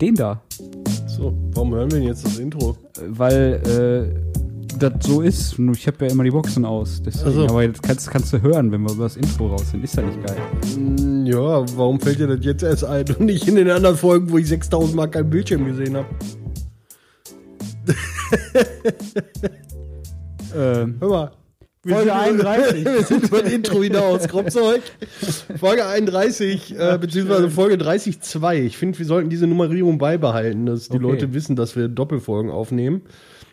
Den da. So, warum hören wir denn jetzt das Intro? Weil äh, das so ist. Ich habe ja immer die Boxen aus. Deswegen. Ach so. Aber jetzt kannst, kannst du hören, wenn wir über das Intro raus sind. Ist ja nicht geil. Hm, Ja, warum fällt dir das jetzt erst ein und nicht in den anderen Folgen, wo ich 6000 Mal keinen Bildschirm gesehen habe? Ähm, Hör mal. Folge sind über- 31. Wir sind über das Intro hinaus. Kommt zurück. Folge 31, äh, beziehungsweise Folge 30.2. Ich finde, wir sollten diese Nummerierung beibehalten, dass die Okay. Leute wissen, dass wir Doppelfolgen aufnehmen.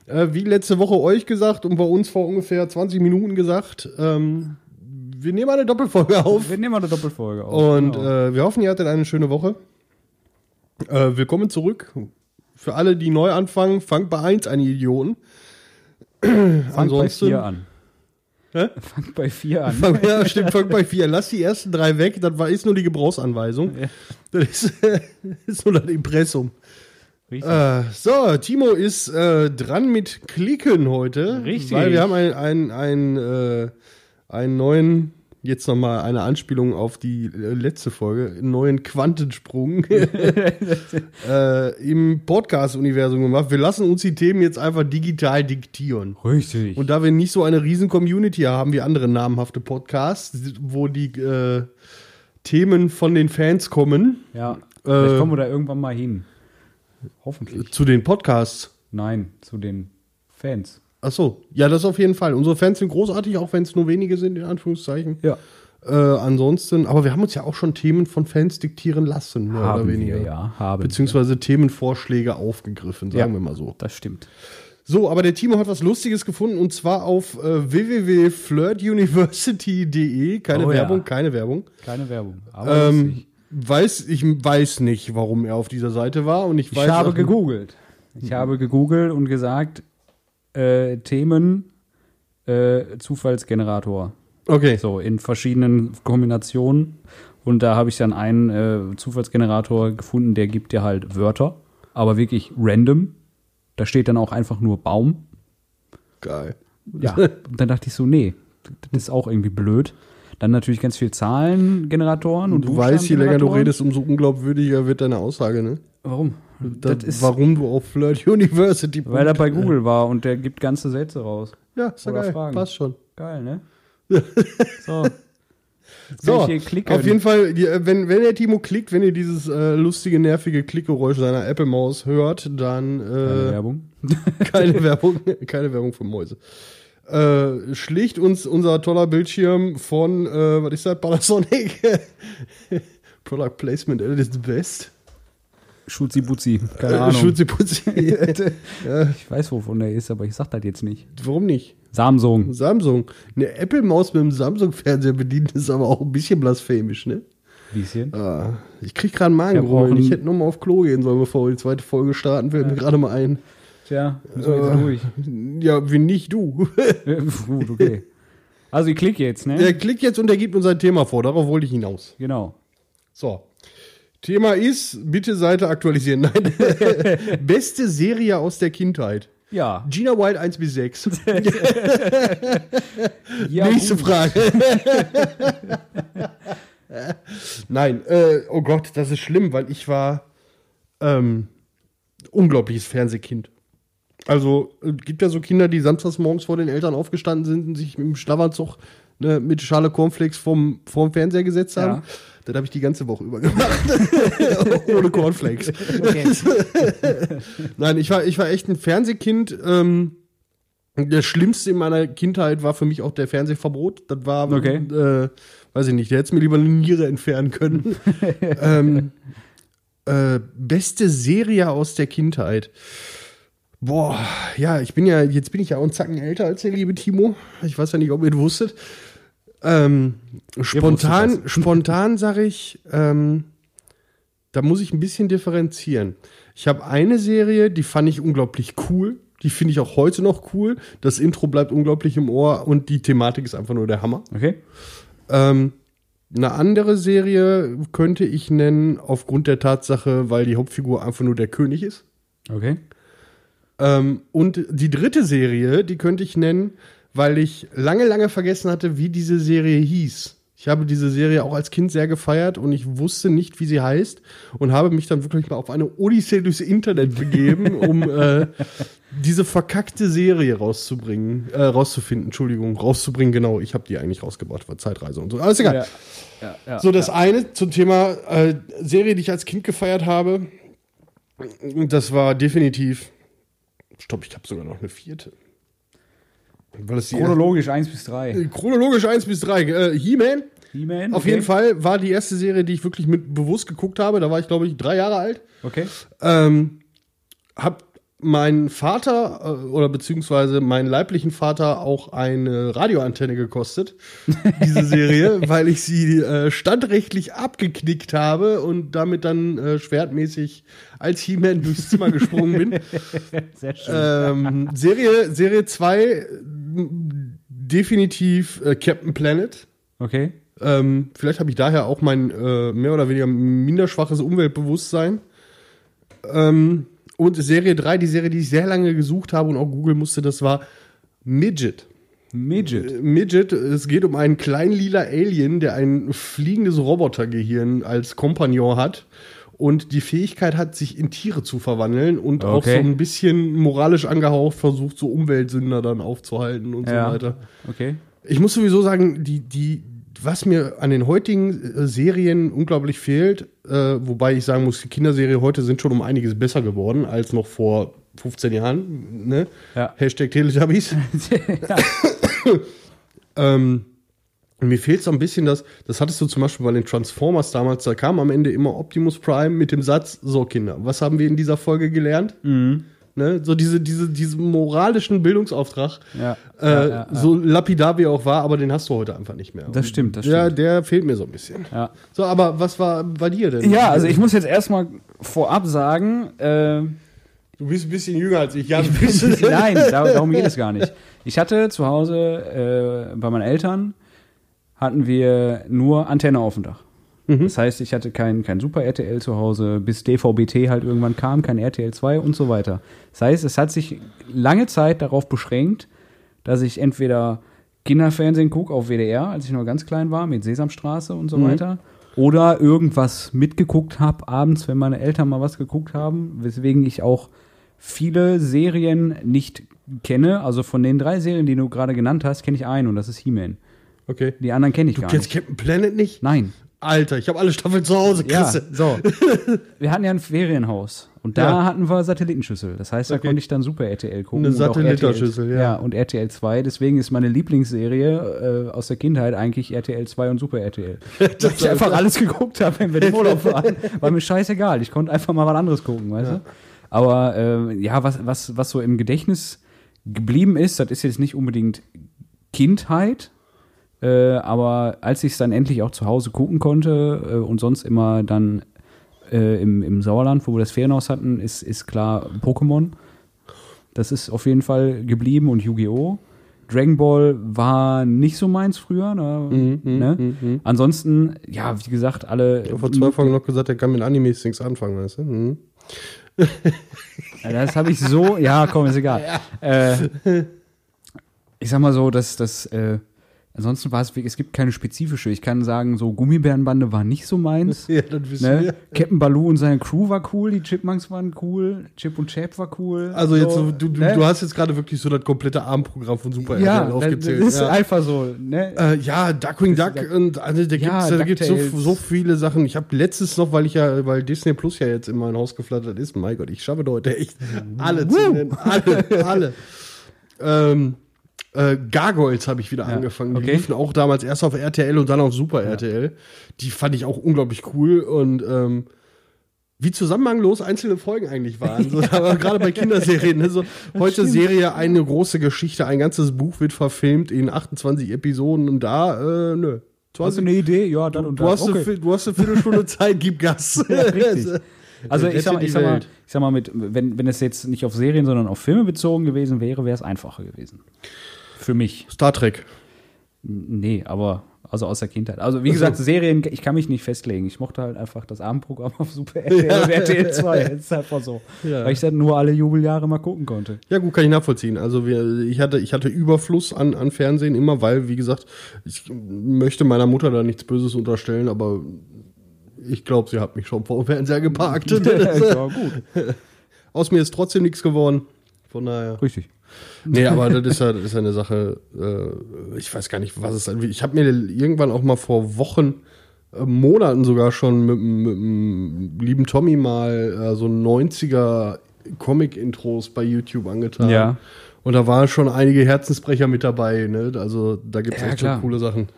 Äh, wie letzte Woche euch gesagt und bei uns vor ungefähr 20 Minuten gesagt, ähm, wir nehmen eine Doppelfolge auf. wir nehmen eine Doppelfolge auf. Und genau. äh, wir hoffen, ihr hattet eine schöne Woche. Äh, willkommen zurück. Für alle, die neu anfangen, fangt bei 1 an, Idioten. Fangt bei ansonsten- 4 an. Hä? Fangt bei 4 an. Fang, ja, stimmt, fangt bei 4 Lass die ersten drei weg, das war, ist nur die Gebrauchsanweisung. Ja. Das ist, ist nur das Impressum. Äh, so, Timo ist äh, dran mit Klicken heute. Richtig. Weil wir haben ein, ein, ein, äh, einen neuen, jetzt nochmal eine Anspielung auf die äh, letzte Folge, einen neuen Quantensprung äh, im Podcast-Universum gemacht. Wir lassen uns die Themen jetzt einfach digital diktieren. Richtig. Und da wir nicht so eine riesen Community haben wie andere namhafte Podcasts, wo die äh, Themen von den Fans kommen, ja. Äh, Vielleicht kommen wir da irgendwann mal hin. Hoffentlich. zu den Podcasts. Nein, zu den Fans. Ach so, ja, das auf jeden Fall. Unsere Fans sind großartig, auch wenn es nur wenige sind, in Anführungszeichen. Ja. Äh, ansonsten, aber wir haben uns ja auch schon Themen von Fans diktieren lassen, mehr Haben oder weniger. wir, ja. Haben Beziehungsweise Themenvorschläge aufgegriffen, sagen Ja. wir mal so. wir. Das stimmt. So, aber der Timo hat was Lustiges gefunden und zwar auf äh, www.flirtuniversity.de. Keine Oh ja. Werbung, keine Werbung. Keine Werbung. Aber Ähm, weiß, ich weiß nicht, warum er auf dieser Seite war und ich ich weiß habe auch- gegoogelt. Ich habe gegoogelt und gesagt, äh, Themen äh, Zufallsgenerator. Okay. So, in verschiedenen Kombinationen. Und da habe ich dann einen äh, Zufallsgenerator gefunden, der gibt dir halt Wörter, aber wirklich random. Da steht dann auch einfach nur Baum. Geil. Ja. Und dann dachte ich so, nee, das ist auch irgendwie blöd. Dann natürlich ganz viel Zahlengeneratoren und Du weißt, je länger du redest, umso unglaubwürdiger wird deine Aussage, ne? Warum? Da, Das ist, warum du auf Flirt University weil er bei Google war und der gibt ganze Sätze raus. Ja, ist ja geil. Fragen. Passt schon. Geil, ne? So. So, auf jeden Fall, äh, wenn, wenn der Timo klickt, wenn ihr dieses äh, lustige, nervige Klickgeräusch seiner Apple-Maus hört, dann Keine äh, Werbung. keine Werbung, keine Werbung für Mäuse. Äh, schlicht uns unser toller Bildschirm von, äh, was ist das, Panasonic? Product Placement at its best. Schutzi Butzi. Keine Äh, Ahnung. Schutzi-Putzi. ja, Ich weiß, wovon der ist, aber ich sag das jetzt nicht. warum nicht? Samsung. Samsung. Eine Apple-Maus mit einem Samsung-Fernseher bedienen ist aber auch ein bisschen blasphemisch, ne? Bisschen. Ah, ich krieg gerade Magengrummeln. Ich hätte nur mal auf Klo gehen sollen, bevor wir die zweite Folge starten. Fällt mir gerade mal ein. Tja, müssen wir jetzt Äh, durch. Ja, wie nicht du. Gut, okay. Also ich klicke jetzt, ne? Der klickt jetzt und er gibt uns ein Thema vor. Darauf wollte ich hinaus. Genau. So. Thema ist, bitte Seite aktualisieren. Nein. Beste Serie aus der Kindheit. Ja. Gina Wild 1 bis 6. ja Nächste gut. Frage. Nein, äh, oh Gott, das ist schlimm, weil ich war ähm, unglaubliches Fernsehkind. Also es gibt ja so Kinder, die samstags morgens vor den Eltern aufgestanden sind und sich mit dem Schlafanzug ne, mit Schale Cornflakes vom, vorm Fernseher gesetzt haben. Ja. Das habe ich die ganze Woche über gemacht. Ohne Cornflakes. Nein, ich war, ich war echt ein Fernsehkind. Ähm, das Schlimmste in meiner Kindheit war für mich auch der Fernsehverbot. Das war, Okay. äh, weiß ich nicht, der hätte mir lieber eine Niere entfernen können. ähm, äh, beste Serie aus der Kindheit. Boah, ja, ich bin ja, jetzt bin ich ja auch einen Zacken älter als der liebe Timo. Ich weiß ja nicht, ob ihr das wusstet. Ähm, spontan, spontan sage ich, ähm, da muss ich ein bisschen differenzieren. Ich habe eine Serie, die fand ich unglaublich cool. Die finde ich auch heute noch cool. Das Intro bleibt unglaublich im Ohr und die Thematik ist einfach nur der Hammer. Okay. Ähm, eine andere Serie könnte ich nennen, aufgrund der Tatsache, weil die Hauptfigur einfach nur der König ist. Okay. Ähm, und die dritte Serie, die könnte ich nennen, weil ich lange, lange vergessen hatte, wie diese Serie hieß. Ich habe diese Serie auch als Kind sehr gefeiert und ich wusste nicht, wie sie heißt und habe mich dann wirklich mal auf eine Odyssee durchs Internet begeben, um äh, diese verkackte Serie rauszubringen, äh, rauszufinden, Entschuldigung, rauszubringen, genau. Ich habe die eigentlich rausgebracht, war Zeitreise und so. Alles egal. Ja. Ja, ja, So, das eine zum Thema äh, Serie, die ich als Kind gefeiert habe, das war definitiv. Stopp, ich habe sogar noch eine vierte. Weil die Chronologisch 1 bis 3. chronologisch 1 bis 3. Äh, He-Man, He-Man? auf okay. jeden Fall, war die erste Serie, die ich wirklich mit bewusst geguckt habe. Da war ich, glaube ich, drei Jahre alt. Okay. Ähm, hab meinen Vater äh, oder beziehungsweise meinen leiblichen Vater auch eine Radioantenne gekostet, diese Serie, weil ich sie äh, standrechtlich abgeknickt habe und damit dann äh, schwertmäßig als He-Man durchs Zimmer gesprungen bin. Sehr schön. ähm, Serie Serie 2 definitiv äh, Captain Planet. okay. Ähm, vielleicht habe ich daher auch mein äh, mehr oder weniger minder schwaches Umweltbewusstsein. Ähm, und Serie 3, die Serie, die ich sehr lange gesucht habe und auch googeln musste, das war Midget. Midget. Äh, Midget, es geht um einen kleinen lila Alien, der ein fliegendes Robotergehirn als Kompagnon hat und die Fähigkeit hat, sich in Tiere zu verwandeln und auch so Okay. ein bisschen moralisch angehaucht versucht, so Umweltsünder dann aufzuhalten und Ja. so weiter. Okay. Ich muss sowieso sagen, die, die, was mir an den heutigen äh, Serien unglaublich fehlt, äh, wobei ich sagen muss, die Kinderserien heute sind schon um einiges besser geworden als noch vor 15 Jahren. Ne? Ja. Hashtag Teletubbies. ähm, mir fehlt so ein bisschen das, das hattest du zum Beispiel bei den Transformers damals, da kam am Ende immer Optimus Prime mit dem Satz, so Kinder, was haben wir in dieser Folge gelernt? Mhm. Ne? So diese, diese, diesen moralischen Bildungsauftrag, Ja. äh, ja, ja, so lapidar wie er auch war, aber den hast du heute einfach nicht mehr. Das stimmt, das Ja, stimmt. der fehlt mir so ein bisschen. So, aber was war bei dir denn? Ja, also ich muss jetzt erstmal vorab sagen, äh, Du bist ein bisschen jünger als ich. Ja, Nein, da, darum geht es gar nicht. Ich hatte zu Hause äh, bei meinen Eltern hatten wir nur Antenne auf dem Dach. Das heißt, ich hatte kein, kein Super RTL zu Hause, bis DVB-T halt irgendwann kam, kein RTL 2 und so weiter. Das heißt, es hat sich lange Zeit darauf beschränkt, dass ich entweder Kinderfernsehen gucke auf WDR, als ich noch ganz klein war, mit Sesamstraße und so weiter, oder irgendwas mitgeguckt habe abends, wenn meine Eltern mal was geguckt haben, weswegen ich auch viele Serien nicht kenne. Also von den drei Serien, die du gerade genannt hast, kenne ich einen und das ist He-Man. Okay. Die anderen kenne ich Du gar kennst nicht. Captain Planet nicht? Nein. Alter, ich habe alle Staffeln zu Hause, Ja, Chrisse. so. Wir hatten ja ein Ferienhaus und da Ja. hatten wir Satellitenschüssel. Das heißt, da Okay. konnte ich dann Super RTL gucken. Eine Satellitenschüssel, ja. Ja, und RTL 2. Deswegen ist meine Lieblingsserie äh, aus der Kindheit eigentlich RTL 2 und Super RTL. Weil ich einfach alles geguckt habe, wenn wir im Urlaub waren. War mir scheißegal. Ich konnte einfach mal was anderes gucken, weißt du? Aber äh, ja, was, was, was so im Gedächtnis geblieben ist, das ist jetzt nicht unbedingt Kindheit, äh, aber als ich es dann endlich auch zu Hause gucken konnte äh, und sonst immer dann äh, im, im Sauerland, wo wir das Ferienhaus hatten, ist, ist klar Pokémon. Das ist auf jeden Fall geblieben und Yu-Gi-Oh! Dragon Ball war nicht so meins früher. Ne? ne? Ansonsten, ja, wie gesagt, alle. Ich hab vor zwei Folgen noch gesagt, er kann mit Animes nichts anfangen, weißt du? Mhm. Ja, Das habe ich so, ja, komm, ist egal. Äh, ich sag mal so, dass das, äh, ansonsten war es, es gibt keine spezifische. Ich kann sagen, so Gummibärenbande war nicht so meins. Ja, das wissen Ne? wir. Captain Baloo und seine Crew war cool, die Chipmunks waren cool, Chip und Chap war cool. Also jetzt, so, du, ne? du hast jetzt gerade wirklich so das komplette Abendprogramm von Super ja, aufgezählt. das ist ja. einfach so. Ne? Äh, ja, Duckwing Duck und also da Ja, da gibt's so, so viele Sachen. Ich habe letztens noch, weil ich ja, weil Disney Plus ja jetzt in mein Haus geflattert ist, mein Gott, ich schaffe heute echt alle zu nennen. Alle, alle. ähm, äh, Gargoyles habe ich wieder Ja, angefangen. Die okay. liefen auch damals erst auf RTL und dann auf Super RTL. Die fand ich auch unglaublich cool und ähm, wie zusammenhanglos einzelne Folgen eigentlich waren. So, aber gerade bei Kinderserien. Ne? So, heute Serie eine große Geschichte, ein ganzes Buch wird verfilmt in 28 Episoden und da, äh, nö. Hast du eine Idee? Ja, dann und Du dann. hast, eine, Vi- du hast eine Viertelstunde Zeit, gib Gas. Ja, richtig. Also ich sag, mal, ich, sag mal, ich sag mal, mit, wenn, wenn es jetzt nicht auf Serien, sondern auf Filme bezogen gewesen wäre, wäre es einfacher gewesen. Für mich. Star Trek. Nee, aber also aus der Kindheit. Also wie gesagt, Serien, ich kann mich nicht festlegen. Ich mochte halt einfach das Abendprogramm auf Super RTL und RTL 2. Das ist einfach so. Ja. Weil ich dann nur alle Jubeljahre mal gucken konnte. Ja, gut, kann ich nachvollziehen. Also wir, ich hatte, ich hatte Überfluss an, an Fernsehen immer, weil, wie gesagt, ich möchte meiner Mutter da nichts Böses unterstellen, aber ich glaube, sie hat mich schon vor dem Fernseher geparkt. ja, gut. Aus mir ist trotzdem nichts geworden. Von daher. Richtig. Nee, aber das ist ja, das ist ja eine Sache, äh, ich weiß gar nicht, was es ist. Ich habe mir irgendwann auch mal vor Wochen, äh, Monaten sogar schon mit, mit, dem lieben Tommy mal äh, so 90er Comic-Intros bei YouTube angetan. Ja. Und da waren schon einige Herzensbrecher mit dabei. Ne? Also da gibt es Ja, echt schon coole Sachen.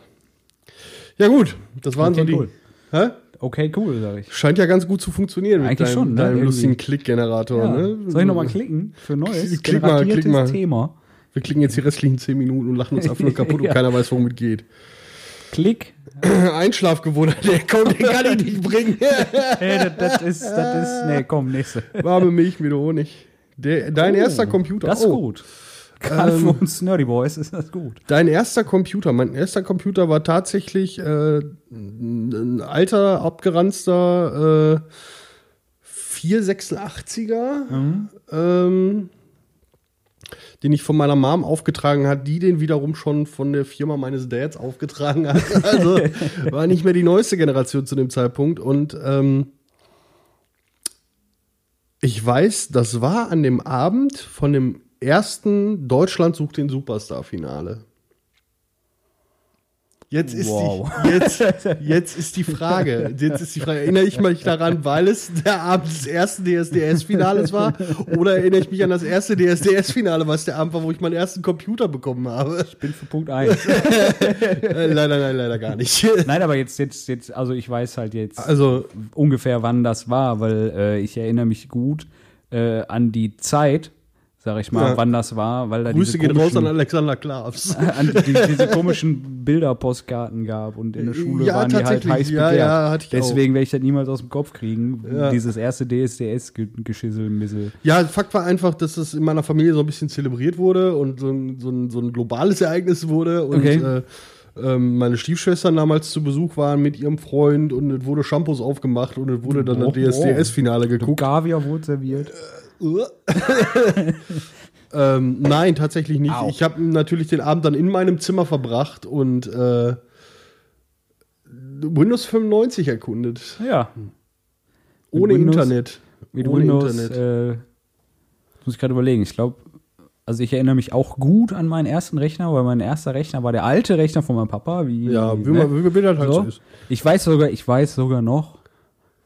Ja gut, das waren Okay, so die. cool. Hä? Okay, cool, sag ich. Scheint ja ganz gut zu funktionieren mit Eigentlich deinem, schon, ne? deinem Irgendwie. lustigen Klick-Generator. Ja. Ne? Soll ich nochmal klicken für neues, Klick mal, klick mal. Thema? Wir klicken jetzt die restlichen 10 Minuten und lachen uns einfach nur kaputt Ja. und keiner weiß, worum es geht. Klick. Einschlafgewohnheit, der kommt, den kann ich nicht bringen. Hey, das, das ist, das ist, nee, komm, nächste. Warme Milch mit Honig. Der, dein Oh, erster Computer. Das ist oh, gut. Gerade Ähm, für uns Nerdy Boys ist das gut. Dein erster Computer. Mein erster Computer war tatsächlich äh, ein alter, abgeranzter äh, 486er, Mhm. ähm, den ich von meiner Mom aufgetragen hat, die den wiederum schon von der Firma meines Dads aufgetragen hat. Also war nicht mehr die neueste Generation zu dem Zeitpunkt. Und ähm, ich weiß, das war an dem Abend von dem ersten Deutschland sucht den Superstar-Finale. Jetzt ist, Wow. die, jetzt, jetzt ist die Frage, jetzt ist die Frage, erinnere ich mich daran, weil es der Abend des ersten DSDS-Finales war, oder erinnere ich mich an das erste DSDS-Finale, was der Abend war, wo ich meinen ersten Computer bekommen habe? Ich bin für Punkt 1. Äh, leider, nein, leider gar nicht. Nein, aber jetzt, jetzt, jetzt, also ich weiß halt jetzt Also, ungefähr, wann das war, weil äh, ich erinnere mich gut äh, an die Zeit, sag ich mal, Ja. wann das war, weil da Grüße diese gehen raus an Alexander Klavs. an die, diese komischen Bilderpostkarten gab und in der Schule Ja, waren die halt heiß Ja, begehrt. ja, hatte ich Deswegen werde ich das niemals aus dem Kopf kriegen. Ja. Dieses erste DSDS-Geschissel-Missel. Ja, Fakt war einfach, dass es in meiner Familie so ein bisschen zelebriert wurde und so ein, so ein, so ein globales Ereignis wurde. Und Okay. äh, ähm, meine Stiefschwestern damals zu Besuch waren mit ihrem Freund und es wurde Shampoos aufgemacht und es wurde dann Oh, das DSDS-Finale geguckt. Gavier wurde serviert. ähm, nein, tatsächlich nicht. Au. Ich habe natürlich den Abend dann in meinem Zimmer verbracht und äh, Windows 95 erkundet. Ja. Ohne Windows- Internet. Mit Ohne Windows, Internet. äh, muss ich gerade überlegen. Ich glaube, also ich erinnere mich auch gut an meinen ersten Rechner, weil mein erster Rechner war der alte Rechner von meinem Papa. Wie, Ja, wie, ne? man, wie, wie das halt so. so. ist. Ich weiß sogar, ich weiß sogar noch,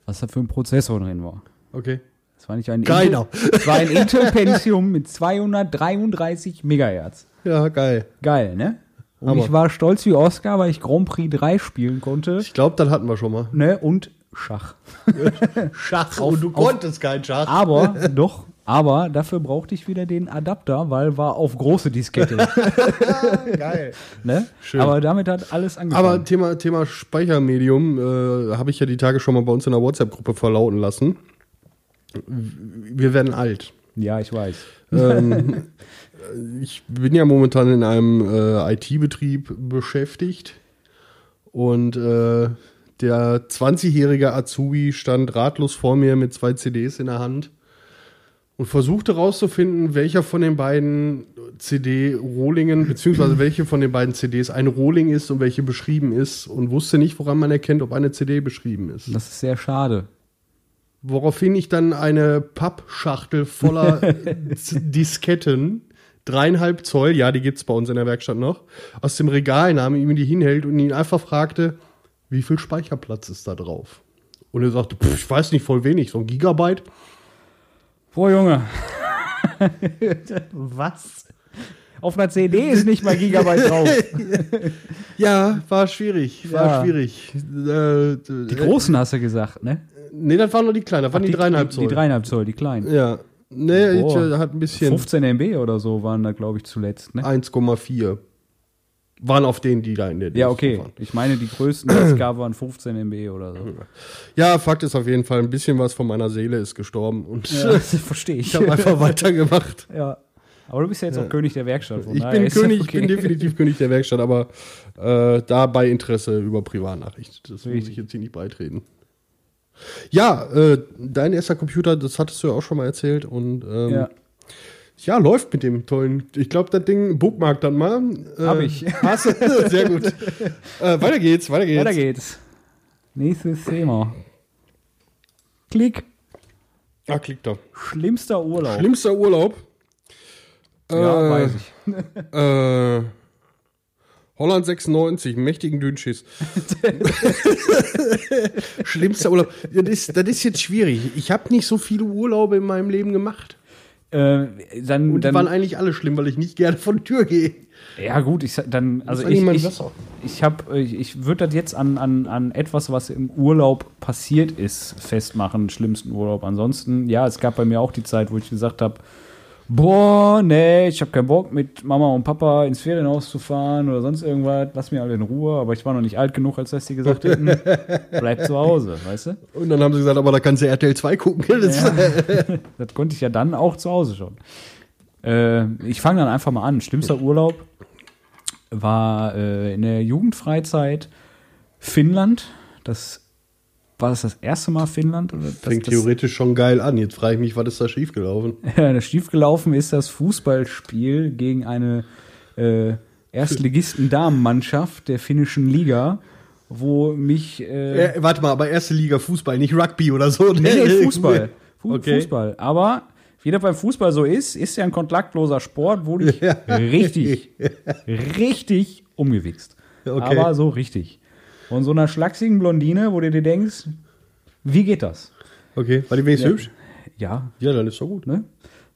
was da für ein Prozessor drin war. Okay. Es war nicht ein Keiner. Intel, es war ein Intel Pentium mit 233 Megahertz. Ja, geil. Geil, ne? Und Hammer. ich war stolz wie Oscar, weil ich Grand Prix 3 spielen konnte. Ich glaube, das hatten wir schon mal. Ne? Und Schach. Schach. Auf- und du auf- konntest kein Schach. Aber, doch, aber dafür brauchte ich wieder den Adapter, weil war auf große Diskette. Geil. ne? Schön. Aber damit hat alles angefangen. Aber Thema, Thema Speichermedium äh, habe ich ja die Tage schon mal bei uns in der WhatsApp-Gruppe verlauten lassen. Wir werden alt. ja, ich weiß. ähm, ich bin ja momentan in einem äh, IT-Betrieb beschäftigt und äh, der 20-jährige Azubi stand ratlos vor mir mit zwei CDs in der Hand und versuchte herauszufinden, welcher von den beiden CD-Rohlingen, beziehungsweise welche von den beiden CDs ein Rohling ist und welche beschrieben ist und wusste nicht, woran man erkennt, ob eine CD beschrieben ist. Das ist sehr schade. Woraufhin ich dann eine Pappschachtel voller Disketten, dreieinhalb Zoll, ja, die gibt's bei uns in der Werkstatt noch, aus dem Regal nahm, ihm die hinhält und ihn einfach fragte, wie viel Speicherplatz ist da drauf? Und er sagte, "Pff, ich weiß nicht, voll wenig, so ein Gigabyte. Boah, Junge. Was? Auf einer CD ist nicht mal Gigabyte drauf. Ja, war schwierig, war Ja. schwierig. Äh, Die großen hast du gesagt, ne? Nee, das waren nur die kleinen, das waren die, dreieinhalb Zoll. Die dreieinhalb Zoll, die kleinen. ja. Nee, ich, Boah. äh, hat ein bisschen 15 MB oder so waren da, glaube ich, zuletzt, ne? 1,4. Waren auf denen, die da in der Ja, okay. waren. Ich meine, die größten, die es gab, waren 15 MB oder so. Ja, Fakt ist auf jeden Fall, ein bisschen was von meiner Seele ist gestorben und Ja, das verstehe ich. ich habe einfach weitergemacht. ja. Aber du bist ja jetzt auch König der Werkstatt. Ich bin König, ich okay. bin definitiv König der Werkstatt, aber äh, da bei Interesse über Privatnachricht. Das muss Richtig. ich jetzt hier nicht beitreten. Ja, äh, dein erster Computer, das hattest du ja auch schon mal erzählt und ähm, Ja. ja. läuft mit dem tollen. Ich glaube, das Ding bookmark dann mal. Äh, Hab ich. Hast du? Sehr gut. äh, weiter geht's, weiter geht's. Weiter geht's. Nächstes Thema. Klick. Ah, klick doch. Schlimmster Urlaub. Schlimmster Urlaub. ja, Äh, weiß ich. Äh, Holland 96, mächtigen Dünnschiss. Schlimmster Urlaub. Das ist, das ist jetzt schwierig. Ich habe nicht so viele Urlaube in meinem Leben gemacht. Äh, dann, Und die dann, waren eigentlich alle schlimm, weil ich nicht gerne von Tür gehe. ja gut, ich dann also ich ich, ich habe ich, ich würde das jetzt an, an, an etwas, was im Urlaub passiert ist, festmachen, schlimmsten Urlaub. Ansonsten ja, es gab bei mir auch die Zeit, wo ich gesagt habe, boah, nee, ich habe keinen Bock mit Mama und Papa ins Ferienhaus zu fahren oder sonst irgendwas. Lass mir alle in Ruhe. Aber ich war noch nicht alt genug, als dass die gesagt hätten, bleib zu Hause, weißt du? Und dann haben sie gesagt, aber da kannst du RTL 2 gucken. Das Das konnte ich ja dann auch zu Hause schon. Äh, ich fange dann einfach mal an. Schlimmster Urlaub war äh, in der Jugendfreizeit Finnland. Das war das das erste Mal Finnland? Oder das, fängt das, theoretisch schon geil an. Jetzt frage ich mich, was ist da schiefgelaufen? schiefgelaufen ist das Fußballspiel gegen eine äh, Erstligisten-Damenmannschaft der finnischen Liga, wo mich äh, Äh, warte mal, aber erste Liga Fußball, nicht Rugby oder so. Nee, nee, Fußball. Fu Okay. Fußball. Aber wie das beim Fußball so ist, ist ja ein kontaktloser Sport, wo dich Ja. richtig, richtig umgewichst. Okay. Aber so richtig. Und so einer schlachsigen Blondine, wo du dir denkst, wie geht das? Okay, war die wenigstens Ja. hübsch? Ja, Ja, dann ist doch gut. ne?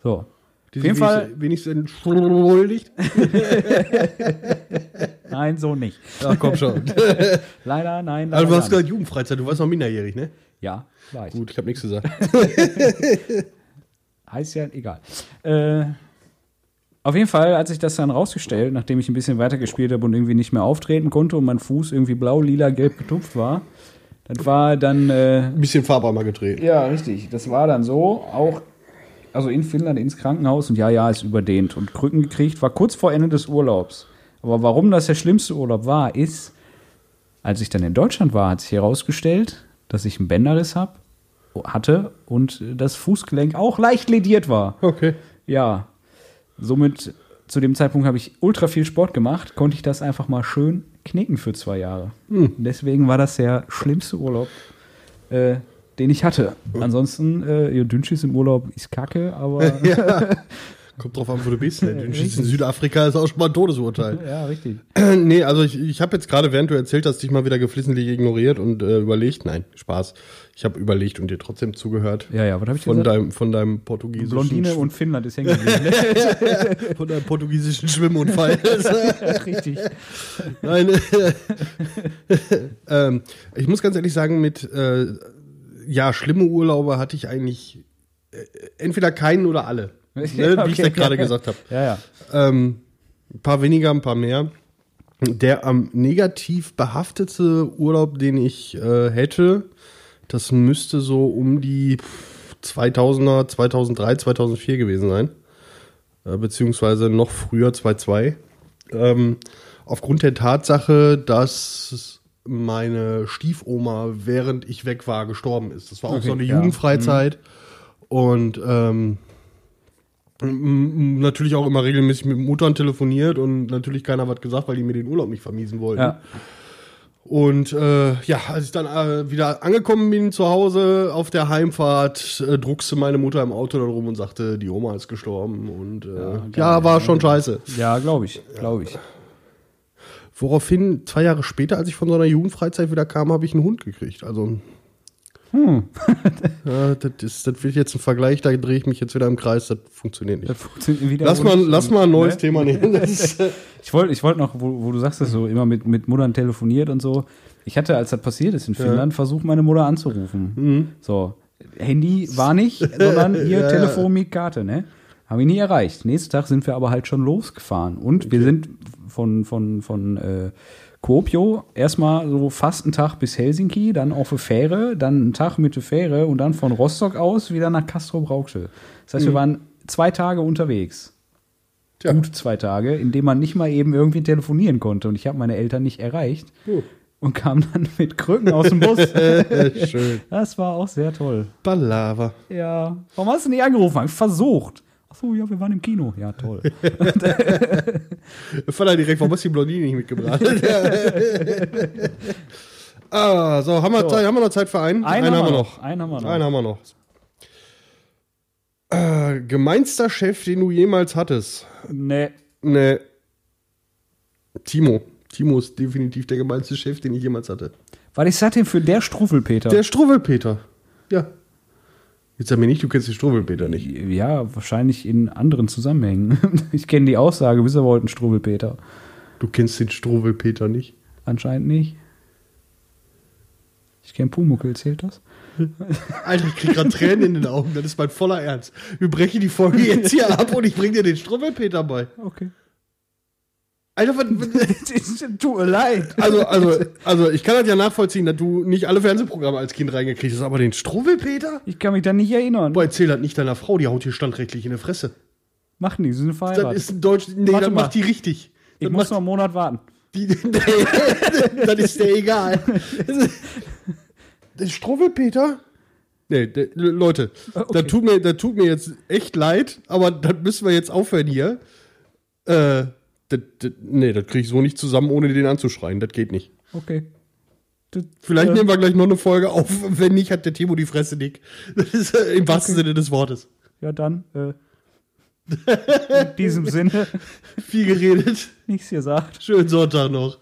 So. Die Auf jeden Fall, wenigstens entschuldigt. nein, so nicht. Ach komm schon. Leider, nein. Leider Also du hast gesagt Jugendfreizeit, du warst noch minderjährig, ne? Ja, ich. Gut, ich habe nichts gesagt. Heißt ja, egal. Äh, auf jeden Fall hat sich das dann rausgestellt, nachdem ich ein bisschen weiter gespielt habe und irgendwie nicht mehr auftreten konnte und mein Fuß irgendwie blau, lila, gelb getupft war. Das war dann. Äh, Ein bisschen Farbeimer getreten. ja, richtig. Das war dann so, auch. Also in Finnland ins Krankenhaus und ja, ja, ist überdehnt und Krücken gekriegt, war kurz vor Ende des Urlaubs. Aber warum das der schlimmste Urlaub war, ist, als ich dann in Deutschland war, hat sich herausgestellt, dass ich einen Bänderriss hab, hatte und das Fußgelenk auch leicht lediert war. Okay. Ja, somit zu dem Zeitpunkt habe ich ultra viel Sport gemacht, konnte ich das einfach mal schön knicken für zwei Jahre. Deswegen war das der schlimmste Urlaub, äh, den ich hatte. Ansonsten, äh, ja, Dünnschiss im Urlaub ist kacke, aber Kommt drauf an, wo du bist. Ne? Du schießt in Südafrika ist auch schon mal ein Todesurteil. ja, richtig. nee, also ich, ich habe jetzt gerade, während du erzählt hast, dich mal wieder geflissentlich ignoriert und äh, überlegt. Nein, Spaß. Ich habe überlegt und dir trotzdem zugehört. Ja, ja, was habe ich Von gesagt? deinem, von deinem portugiesischen Blondine und Finnland ist hängen geblieben. ne? von deinem portugiesischen Schwimmunfall. richtig. Nein. ähm, ich muss ganz ehrlich sagen, mit äh, ja, schlimme Urlaube hatte ich eigentlich äh, entweder keinen oder alle. Ne, Wie ich Okay. ja gerade gesagt habe. Ja, ja. Ähm, ein paar weniger, ein paar mehr. Der am negativ behaftete Urlaub, den ich äh, hätte, das müsste so um die 2000er, 2003, 2004 gewesen sein. Äh, beziehungsweise noch früher, 2002. Ähm, aufgrund der Tatsache, dass meine Stiefoma, während ich weg war, gestorben ist. Das war auch Okay, so eine ja. Jugendfreizeit. Und ähm, natürlich auch immer regelmäßig mit Muttern telefoniert und natürlich keiner was gesagt, weil die mir den Urlaub nicht vermiesen wollten. Ja. Und äh, ja, als ich dann äh, wieder angekommen bin zu Hause auf der Heimfahrt, äh, druckste meine Mutter im Auto dann rum und sagte, die Oma ist gestorben. Und äh, ja, war schon scheiße. Ja, glaube ich, glaube ich. Woraufhin, zwei Jahre später, als ich von so einer Jugendfreizeit wieder kam, habe ich einen Hund gekriegt. Also. Hm. ja, das, ist, das wird jetzt ein Vergleich, da drehe ich mich jetzt wieder im Kreis, das funktioniert Das nicht. funktioniert wieder Lass mal, lass mal ein neues Ne? Thema nehmen. Das äh, Ich wollte ich wollt noch, wo, wo du sagst, dass so immer mit, mit Muttern telefoniert und so. Ich hatte, als das passiert ist in Finnland, versucht, meine Mutter anzurufen. So, Handy war nicht, sondern ihr Ja, ja. Telefon mit Karte, ne? Haben wir nie erreicht. Nächsten Tag sind wir aber halt schon losgefahren. Und wir sind von, von, von äh, Kuopio erstmal so fast einen Tag bis Helsinki, dann auf eine Fähre, dann einen Tag mit der Fähre und dann von Rostock aus wieder nach Castro Brauxel. Das heißt, wir waren zwei Tage unterwegs. Tja. Gut zwei Tage, in dem man nicht mal eben irgendwie telefonieren konnte. Und ich habe meine Eltern nicht erreicht Oh. und kam dann mit Krücken aus dem Bus. Schön. Das war auch sehr toll. Balava. Ja. Warum hast du nicht angerufen? Versucht. Ach so, ja, wir waren im Kino. Ja, toll. Vater direkt, warum hast du die Blondine nicht mitgebracht? ah, so, haben wir, So. Zeit, haben wir noch Zeit für einen? Einen, haben wir noch. Einen haben wir noch. Einen haben wir noch. Äh, gemeinster Chef, den du jemals hattest? Nee. Ne. Timo. Timo ist definitiv der gemeinste Chef, den ich jemals hatte. Was ist das denn für der Struffelpeter? Der Struwwelpeter. Ja. Jetzt sag mir nicht, du kennst den Struwwelpeter nicht. ja, wahrscheinlich in anderen Zusammenhängen. Ich kenne die Aussage, bist aber heute ein Struwelpeter. Du kennst den Struwwelpeter nicht. Anscheinend nicht. Ich kenne Pumuckel, zählt das? Alter, ich krieg gerade Tränen in den Augen, das ist mein voller Ernst. Wir brechen die Folge jetzt hier ab und ich bring dir den Struwwelpeter bei. Okay. Alter, was, was, Tut mir leid. also, also, also, ich kann das ja nachvollziehen, dass du nicht alle Fernsehprogramme als Kind reingekriegt hast, aber den Struwwelpeter? Ich kann mich da nicht erinnern. Boah, erzähl das nicht deiner Frau, die haut hier standrechtlich in die Fresse. Machen die, sie sind Das verheiratet. ist ein Deutsch. Nee, Warte das mal. macht die richtig. ich Das muss noch einen Monat warten. die, nee, das ist dir egal. Der Struwwelpeter? Nee, der, Leute, Okay. das, tut mir, das tut mir jetzt echt leid, aber das müssen wir jetzt aufhören hier. Äh, das, das, nee, das kriege ich so nicht zusammen, ohne den anzuschreien. Das geht nicht. Okay. Das, Vielleicht äh, nehmen wir gleich noch eine Folge auf. Wenn nicht, hat der Timo die Fresse dick. Das ist äh, im wahrsten Sinne des Wortes. Ja, dann. Äh, in diesem Sinne, Viel geredet. nichts gesagt. Schönen Sonntag noch.